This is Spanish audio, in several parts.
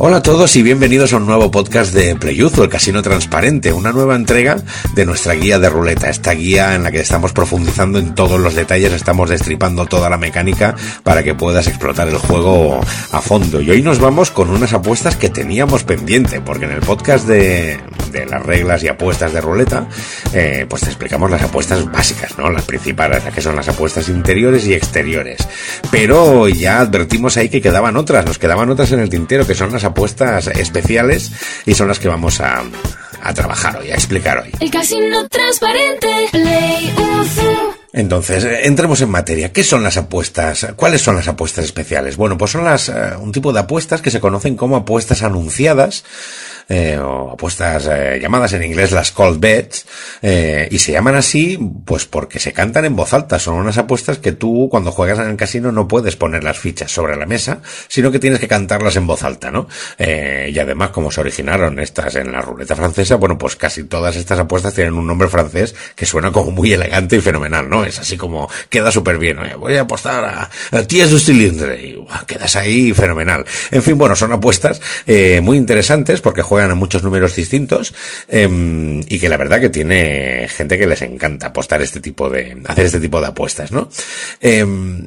Hola a todos y bienvenidos a un nuevo podcast de Playuzo, el Casino Transparente, una nueva entrega de nuestra guía de ruleta, esta guía en la que estamos profundizando en todos los detalles, estamos destripando toda la mecánica para que puedas explotar el juego a fondo. Y hoy nos vamos con unas apuestas que teníamos pendiente, porque en el podcast de, las reglas y apuestas de ruleta, eh, pues te explicamos las apuestas básicas, ¿no? Las principales, que son las apuestas interiores y exteriores. Pero ya advertimos ahí que quedaban otras, nos quedaban otras en el tintero, que son las apuestas especiales y son las que vamos a, a trabajar hoy, a explicar hoy. El casino transparente, Play entonces, eh, entremos en materia. ¿Qué son las apuestas? ¿Cuáles son las apuestas especiales? Bueno, pues son las, eh, un tipo de apuestas que se conocen como apuestas anunciadas, eh, o apuestas eh, llamadas en inglés las call bets, eh, y se llaman así pues porque se cantan en voz alta. Son unas apuestas que tú cuando juegas en el casino no puedes poner las fichas sobre la mesa, sino que tienes que cantarlas en voz alta, ¿no? y además, como se originaron estas en la ruleta francesa, bueno, pues casi todas estas apuestas tienen un nombre francés que suena como muy elegante y fenomenal, ¿no? Es así como queda súper bien. Voy a apostar a, a Ties du Cilindre y quedas ahí fenomenal. En fin, bueno, son apuestas muy interesantes porque juegan juegan muchos números distintos em, y que la verdad que tiene gente que les encanta apostar este tipo de, hacer este tipo de apuestas, ¿no? Em,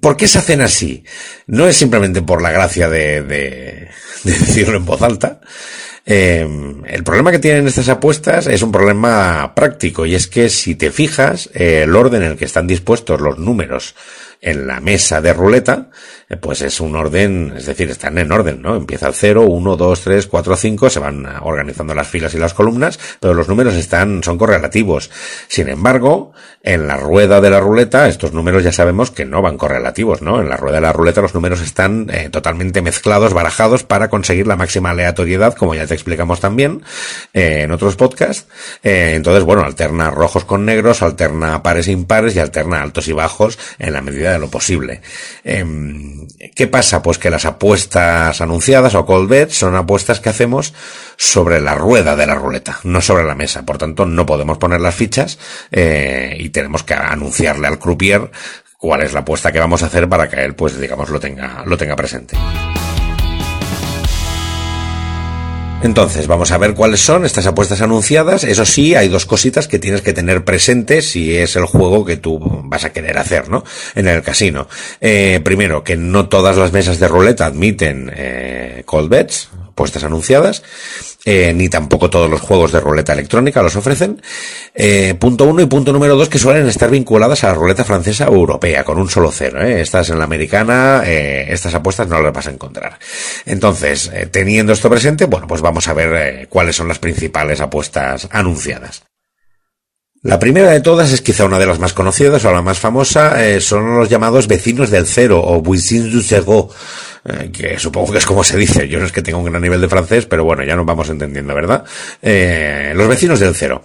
¿Por qué se hacen así? No es simplemente por la gracia de, de, decirlo en voz alta. Em, el problema que tienen estas apuestas es un problema práctico y es que si te fijas, el orden en el que están dispuestos los números en la mesa de ruleta, eh, pues es un orden, es decir, están en orden, ¿no? Empieza el 0, 1, 2, 3, 4, 5, se van organizando las filas y las columnas, pero los números están, son correlativos. Sin embargo, en la rueda de la ruleta, estos números ya sabemos que no van correlativos, ¿no? En la rueda de la ruleta los números están eh, totalmente mezclados, barajados para conseguir la máxima aleatoriedad, como ya te explicamos también eh, en otros podcasts. entonces, bueno, alterna rojos con negros, alterna pares e impares y alterna altos y bajos en la medida lo posible. Em, ¿Qué pasa? Pues que las apuestas anunciadas o call bets son apuestas que hacemos sobre la rueda de la ruleta, no sobre la mesa. Por tanto, no podemos poner las fichas eh, y tenemos que anunciarle al croupier cuál es la apuesta que vamos a hacer para que él, pues, digamos, lo tenga, lo tenga presente. Entonces, vamos a ver cuáles son estas apuestas anunciadas. Eso sí, hay dos cositas que tienes que tener presentes si es el juego que tú vas a querer hacer, ¿no? En el casino. Eh, primero, que no todas las mesas de ruleta admiten eh, call bets, apuestas anunciadas. Eh, ni tampoco todos los juegos de ruleta electrónica los ofrecen. Eh, punto uno y punto número dos que suelen estar vinculadas a la ruleta francesa o europea, con un solo cero. ¿eh? Estas en la americana, eh, estas apuestas no las vas a encontrar. Entonces, teniendo esto presente, bueno, pues vamos a ver cuáles son las principales apuestas anunciadas. La primera de todas es quizá una de las más conocidas o la más famosa, eh, son los llamados vecinos del cero o voisins du zéro, eh, que supongo que es como se dice. Yo no es que tenga un gran nivel de francés, pero bueno, ya nos vamos entendiendo, ¿verdad? Eh, los vecinos del cero.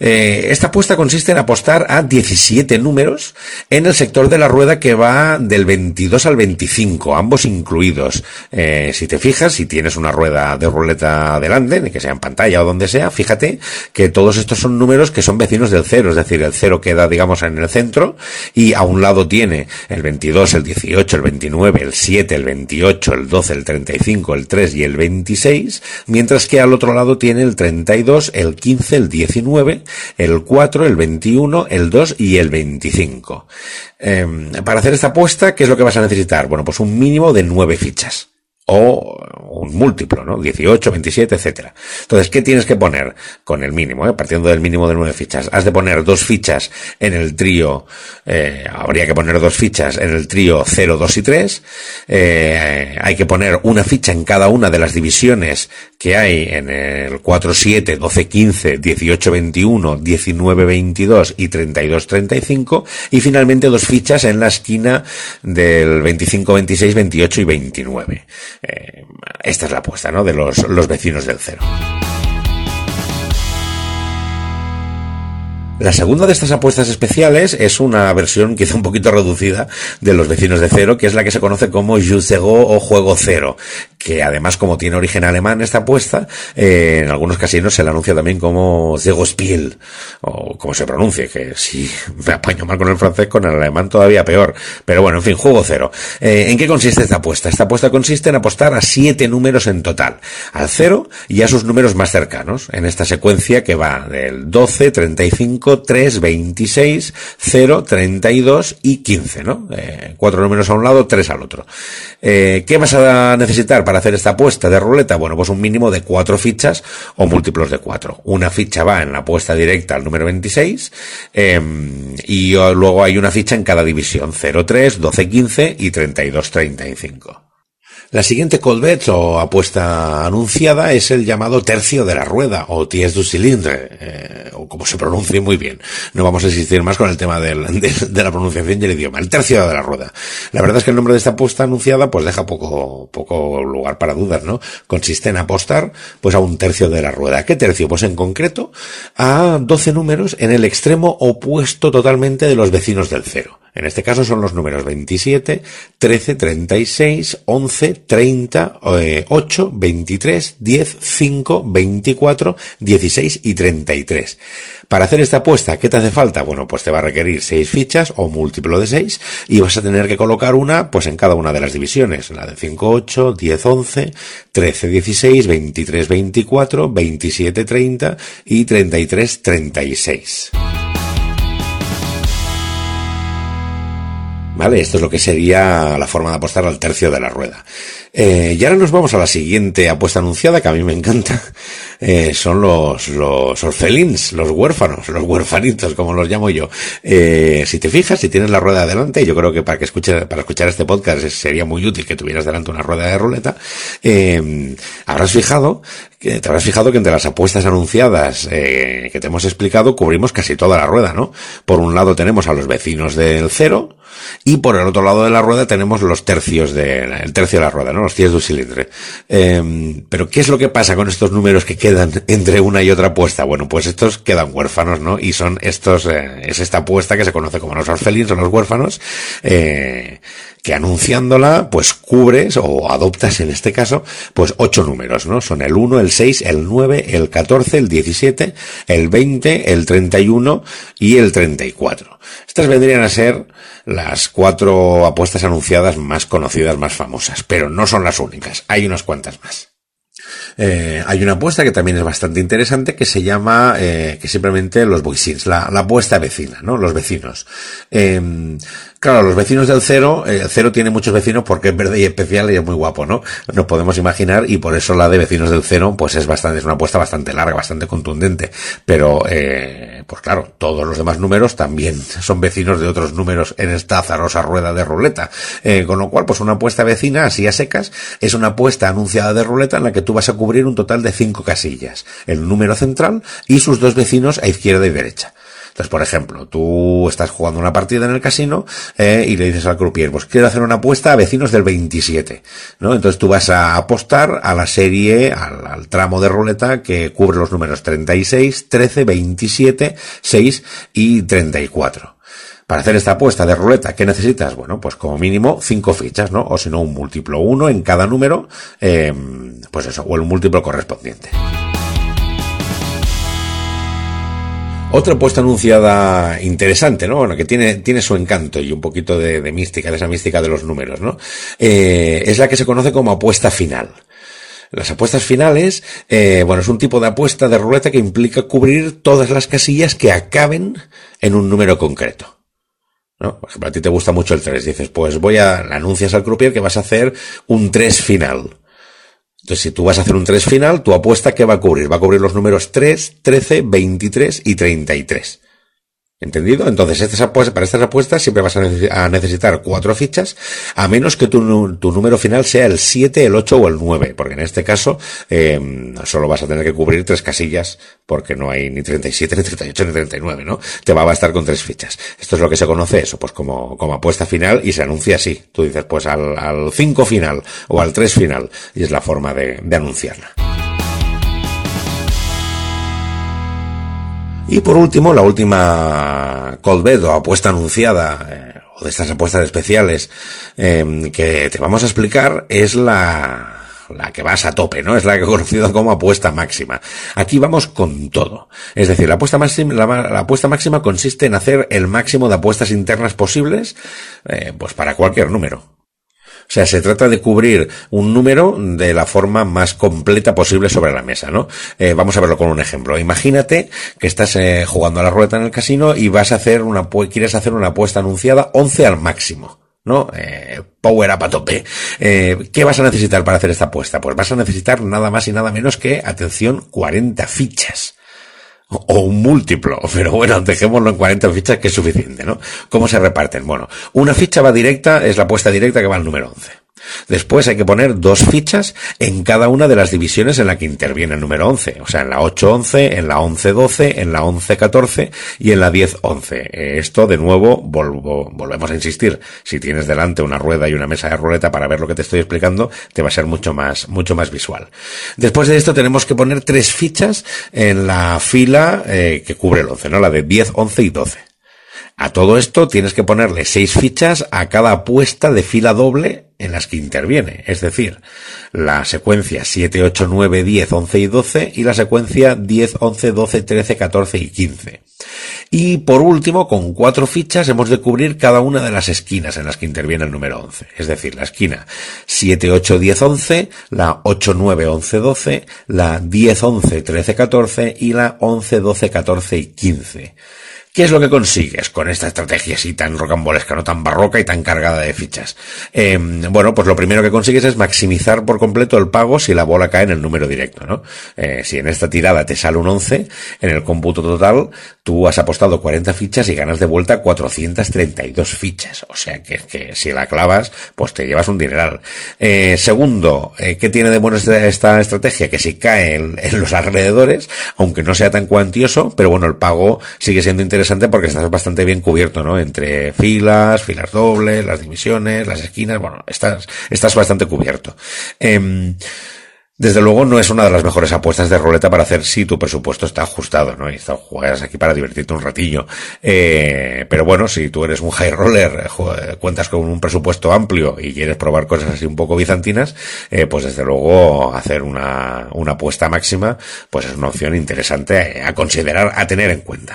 Esta apuesta consiste en apostar a 17 números en el sector de la rueda que va del 22 al 25, ambos incluidos. Si te fijas, si tienes una rueda de ruleta delante, que sea en pantalla o donde sea, fíjate que todos estos son números que son vecinos del cero, es decir, el cero queda, digamos, en el centro y a un lado tiene el 22, el 18, el 29, el 7, el 28, el 12, el 35, el 3 y el 26, mientras que al otro lado tiene el 32, el 15, el 19, el 4, el 21, el 2 y el 25. Eh, para hacer esta apuesta, ¿qué es lo que vas a necesitar? Bueno, pues un mínimo de 9 fichas o un múltiplo, ¿no? 18, 27, etcétera. Entonces, ¿qué tienes que poner con el mínimo, eh? partiendo del mínimo de nueve fichas? Has de poner dos fichas en el trío, eh, habría que poner dos fichas en el trío 0, 2 y 3. Eh, hay que poner una ficha en cada una de las divisiones que hay en el 4, 7, 12, 15, 18, 21, 19, 22 y 32, 35. Y finalmente dos fichas en la esquina del 25, 26, 28 y 29. Eh, esta es la apuesta, ¿no? De los, los vecinos del cero. La segunda de estas apuestas especiales es una versión quizá un poquito reducida de los vecinos de cero, que es la que se conoce como Jeu Zero o Juego Cero, que además como tiene origen alemán esta apuesta, eh, en algunos casinos se la anuncia también como Zegospiel, o como se pronuncie, que si me apaño mal con el francés, con el alemán todavía peor. Pero bueno, en fin, juego cero. Eh, ¿En qué consiste esta apuesta? Esta apuesta consiste en apostar a siete números en total, al cero y a sus números más cercanos, en esta secuencia que va del 12, 35, 3, 26, 0, 32 y 15, ¿no? Eh, cuatro números a un lado, tres al otro. Eh, ¿Qué vas a necesitar para hacer esta apuesta de ruleta? Bueno, pues un mínimo de cuatro fichas o múltiplos de cuatro. Una ficha va en la apuesta directa al número 26 em, y luego hay una ficha en cada división, 0, 3, 12, 15 y 32, 35. La siguiente colbet o apuesta anunciada es el llamado tercio de la rueda o ties du cilindre, eh, o como se pronuncie muy bien. No vamos a insistir más con el tema de, de, la pronunciación y el idioma. El tercio de la rueda. La verdad es que el nombre de esta apuesta anunciada pues deja poco, poco lugar para dudas, ¿no? Consiste en apostar pues a un tercio de la rueda. ¿Qué tercio? Pues en concreto a 12 números en el extremo opuesto totalmente de los vecinos del cero. En este caso son los números 27, 13, 36, 11, 30, 8, 23, 10, 5, 24, 16 y 33. Para hacer esta apuesta, ¿qué te hace falta? Bueno, pues te va a requerir 6 fichas o múltiplo de 6 y vas a tener que colocar una pues en cada una de las divisiones, la de 5, 8, 10, 11, 13, 16, 23, 24, 27, 30 y 33, 36. ¿Vale? Esto es lo que sería la forma de apostar al tercio de la rueda. Eh, y ahora nos vamos a la siguiente apuesta anunciada que a mí me encanta. Eh, son los, los orfelins, los huérfanos, los huérfanitos, como los llamo yo. Eh, si te fijas, si tienes la rueda adelante, yo creo que para que escuche, para escuchar este podcast sería muy útil que tuvieras delante una rueda de ruleta, habrás fijado que te habrás fijado que entre las apuestas anunciadas que te hemos explicado cubrimos casi toda la rueda, ¿no? Por un lado tenemos a los vecinos del cero y por el otro lado de la rueda tenemos los tercios de el tercio de la rueda, ¿no? Los tiers du cilindre. Eh, pero ¿qué es lo que pasa con estos números que quedan entre una y otra apuesta? Bueno, pues estos quedan huérfanos, ¿no? Y son estos eh, es esta apuesta que se conoce como los orfelins o los huérfanos eh, que anunciándola, pues cubres o adoptas en este caso, pues ocho números, ¿no? Son el 1, el 6, el 9, el 14, el 17, el 20, el 31 y el 34. Estas vendrían a ser las cuatro apuestas anunciadas más conocidas, más famosas, pero no son las únicas, hay unas cuantas más. Eh, hay una apuesta que también es bastante interesante que se llama, eh, que simplemente los voicings, la, apuesta vecina, ¿no? Los vecinos. Eh, Claro, los vecinos del cero, el eh, cero tiene muchos vecinos porque es verde y especial y es muy guapo, ¿no? Nos podemos imaginar y por eso la de vecinos del cero, pues es bastante, es una apuesta bastante larga, bastante contundente. Pero, pues claro, todos los demás números también son vecinos de otros números en esta azarosa rueda de ruleta. Con lo cual, pues una apuesta vecina, así a secas, es una apuesta anunciada de ruleta en la que tú vas a cubrir un total de cinco casillas. El número central y sus dos vecinos a izquierda y derecha. Entonces, por ejemplo, tú estás jugando una partida en el casino eh, y le dices al croupier, pues quiero hacer una apuesta a vecinos del 27, ¿no? Entonces tú vas a apostar a la serie, al, al tramo de ruleta que cubre los números 36, 13, 27, 6 y 34. Para hacer esta apuesta de ruleta, ¿qué necesitas? Bueno, pues como mínimo cinco fichas, ¿no? O si no, un múltiplo uno en cada número, eh, pues eso, o el múltiplo correspondiente. Otra apuesta anunciada interesante, ¿no? Bueno, que tiene, tiene su encanto y un poquito de, de mística, de esa mística de los números, ¿no? Eh, es la que se conoce como apuesta final. Las apuestas finales, eh, bueno, es un tipo de apuesta de ruleta que implica cubrir todas las casillas que acaben en un número concreto. ¿No? Por ejemplo, a ti te gusta mucho el 3. Dices, pues voy a, anuncias al croupier que vas a hacer un 3 final. Entonces, si tú vas a hacer un 3 final, tu apuesta ¿qué va a cubrir? Va a cubrir los números 3, 13, 23 y 33. ¿Entendido? Entonces, estas apuestas, para estas apuestas siempre vas a necesitar cuatro fichas, a menos que tu, tu, número final sea el 7, el 8 o el 9, porque en este caso eh, solo vas a tener que cubrir tres casillas, porque no hay ni 37, ni 38, ni 39, ¿no? Te va a bastar con tres fichas. Esto es lo que se conoce eso, pues como, como apuesta final y se anuncia así. Tú dices, pues al, al 5 final o al 3 final, y es la forma de, de anunciarla. Y por último, la última Cold o apuesta anunciada, eh, o de estas apuestas especiales, eh, que te vamos a explicar, es la, la que vas a tope, ¿no? Es la que he conocido como apuesta máxima. Aquí vamos con todo. Es decir, la apuesta máxima, la, apuesta máxima consiste en hacer el máximo de apuestas internas posibles, eh, pues para cualquier número. O sea, se trata de cubrir un número de la forma más completa posible sobre la mesa, ¿no? Eh, vamos a verlo con un ejemplo. Imagínate que estás eh, jugando a la ruleta en el casino y vas a hacer una, quieres hacer una apuesta anunciada 11 al máximo. ¿no? Eh, power up a tope. Eh, ¿Qué vas a necesitar para hacer esta apuesta? Pues vas a necesitar nada más y nada menos que, atención, 40 fichas o un múltiplo, pero bueno, dejémoslo en 40 fichas que es suficiente, ¿no? ¿Cómo se reparten? Bueno, una ficha va directa, es la apuesta directa que va al número 11. Después hay que poner dos fichas en cada una de las divisiones en la que interviene el número 11. O sea, en la 8-11, en la 11-12, en la 11-14 y en la 10-11. Esto, de nuevo, volvemos a insistir. Si tienes delante una rueda y una mesa de ruleta para ver lo que te estoy explicando, te va a ser mucho más, mucho más visual. Después de esto tenemos que poner tres fichas en la fila eh, que cubre el 11, ¿no? La de 10, 11 y 12. A todo esto tienes que ponerle seis fichas a cada apuesta de fila doble en las que interviene, es decir, la secuencia 7, 8, 9, 10, 11 y 12 y la secuencia 10, 11, 12, 13, 14 y 15. Y por último, con cuatro fichas hemos de cubrir cada una de las esquinas en las que interviene el número 11, es decir, la esquina 7, 8, 10, 11, la 8, 9, 11, 12, la 10, 11, 13, 14 y la 11, 12, 14 y 15. ¿Qué es lo que consigues con esta estrategia así tan rocambolesca, no tan barroca y tan cargada de fichas? Eh, bueno, pues lo primero que consigues es maximizar por completo el pago si la bola cae en el número directo, ¿no? Eh, si en esta tirada te sale un 11, en el cómputo total tú has apostado 40 fichas y ganas de vuelta 432 fichas. O sea que, que si la clavas, pues te llevas un dineral. Eh, segundo, eh, ¿qué tiene de bueno esta, esta estrategia? Que si cae en los alrededores, aunque no sea tan cuantioso, pero bueno, el pago sigue siendo interesante porque estás bastante bien cubierto, ¿no? Entre filas, filas dobles, las divisiones, las esquinas, bueno, estás, estás bastante cubierto. Eh, desde luego no es una de las mejores apuestas de ruleta para hacer si tu presupuesto está ajustado, ¿no? Y juegas aquí para divertirte un ratillo. Eh, pero bueno, si tú eres un high roller, cuentas con un presupuesto amplio y quieres probar cosas así un poco bizantinas, eh, pues desde luego hacer una, una apuesta máxima, pues es una opción interesante a considerar, a tener en cuenta.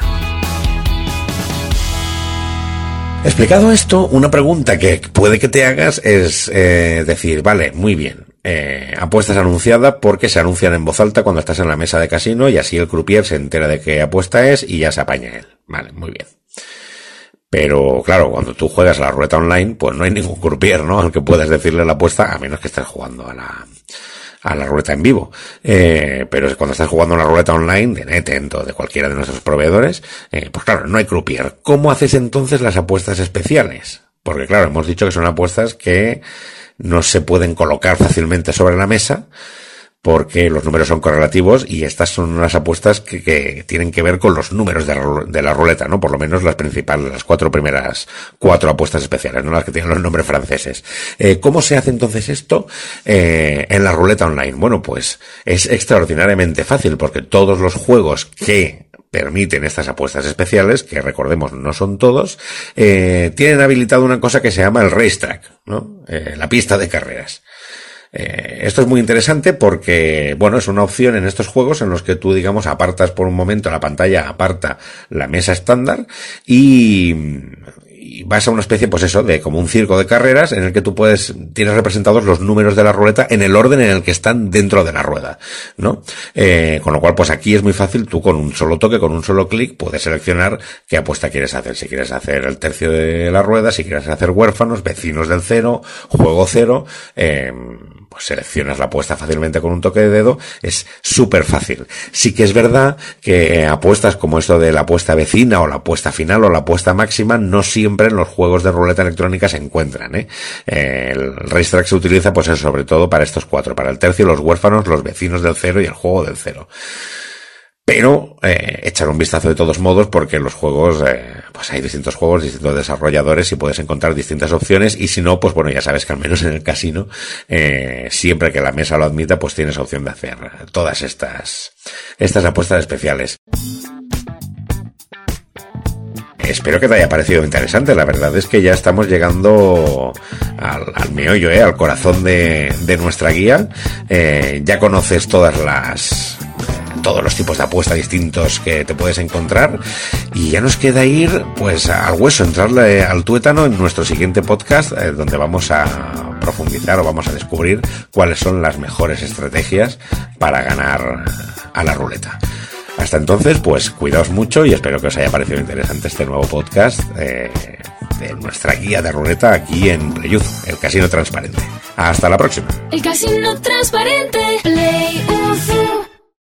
Explicado esto, una pregunta que puede que te hagas es eh, decir, vale, muy bien, eh, apuestas anunciada porque se anuncian en voz alta cuando estás en la mesa de casino y así el croupier se entera de qué apuesta es y ya se apaña él. Vale, muy bien. Pero claro, cuando tú juegas la ruleta online, pues no hay ningún croupier, ¿no? Al que puedas decirle la apuesta, a menos que estés jugando a la, a la ruleta en vivo. Eh, pero cuando estás jugando una ruleta online, de NetEnt o de cualquiera de nuestros proveedores, eh, pues claro, no hay croupier. ¿Cómo haces entonces las apuestas especiales? Porque claro, hemos dicho que son apuestas que no se pueden colocar fácilmente sobre la mesa, porque los números son correlativos y estas son unas apuestas que, tienen que ver con los números de la, de la, ruleta, ¿no? Por lo menos las principales, las cuatro primeras, cuatro apuestas especiales, ¿no? Las que tienen los nombres franceses. Eh, ¿Cómo se hace entonces esto eh, en la ruleta online? Bueno, pues es extraordinariamente fácil porque todos los juegos que permiten estas apuestas especiales, que recordemos no son todos, eh, tienen habilitado una cosa que se llama el racetrack, ¿no? Eh, la pista de carreras. Eh, esto es muy interesante porque, bueno, es una opción en estos juegos en los que tú, digamos, apartas por un momento la pantalla, aparta la mesa estándar y, y vas a una especie, pues eso, de como un circo de carreras en el que tú puedes, tienes representados los números de la ruleta en el orden en el que están dentro de la rueda, ¿no? Eh, con lo cual, pues aquí es muy fácil, tú con un solo toque, con un solo clic, puedes seleccionar qué apuesta quieres hacer. Si quieres hacer el tercio de la rueda, si quieres hacer huérfanos, vecinos del cero, juego cero, eh, pues seleccionas la apuesta fácilmente con un toque de dedo, es súper fácil. Sí que es verdad que apuestas como esto de la apuesta vecina o la apuesta final o la apuesta máxima no siempre en los juegos de ruleta electrónica se encuentran. ¿eh? El racetrack se utiliza pues sobre todo para estos cuatro, para el tercio, los huérfanos, los vecinos del cero y el juego del cero pero eh, echar un vistazo de todos modos porque los juegos eh, pues hay distintos juegos, distintos desarrolladores y puedes encontrar distintas opciones y si no, pues bueno, ya sabes que al menos en el casino, eh, siempre que la mesa lo admita, pues tienes opción de hacer todas estas, estas apuestas especiales. Espero que te haya parecido interesante. La verdad es que ya estamos llegando al, meollo, ¿eh? al corazón de, de nuestra guía. Eh, ya conoces todas las todos los tipos de apuestas distintos que te puedes encontrar y ya nos queda ir pues al hueso, entrarle al tuétano en nuestro siguiente podcast eh, donde vamos a profundizar o vamos a descubrir cuáles son las mejores estrategias para ganar a la ruleta. Hasta entonces, pues cuidaos mucho y espero que os haya parecido interesante este nuevo podcast eh, de nuestra guía de ruleta aquí en Playuz, el casino transparente. Hasta la próxima. El casino transparente.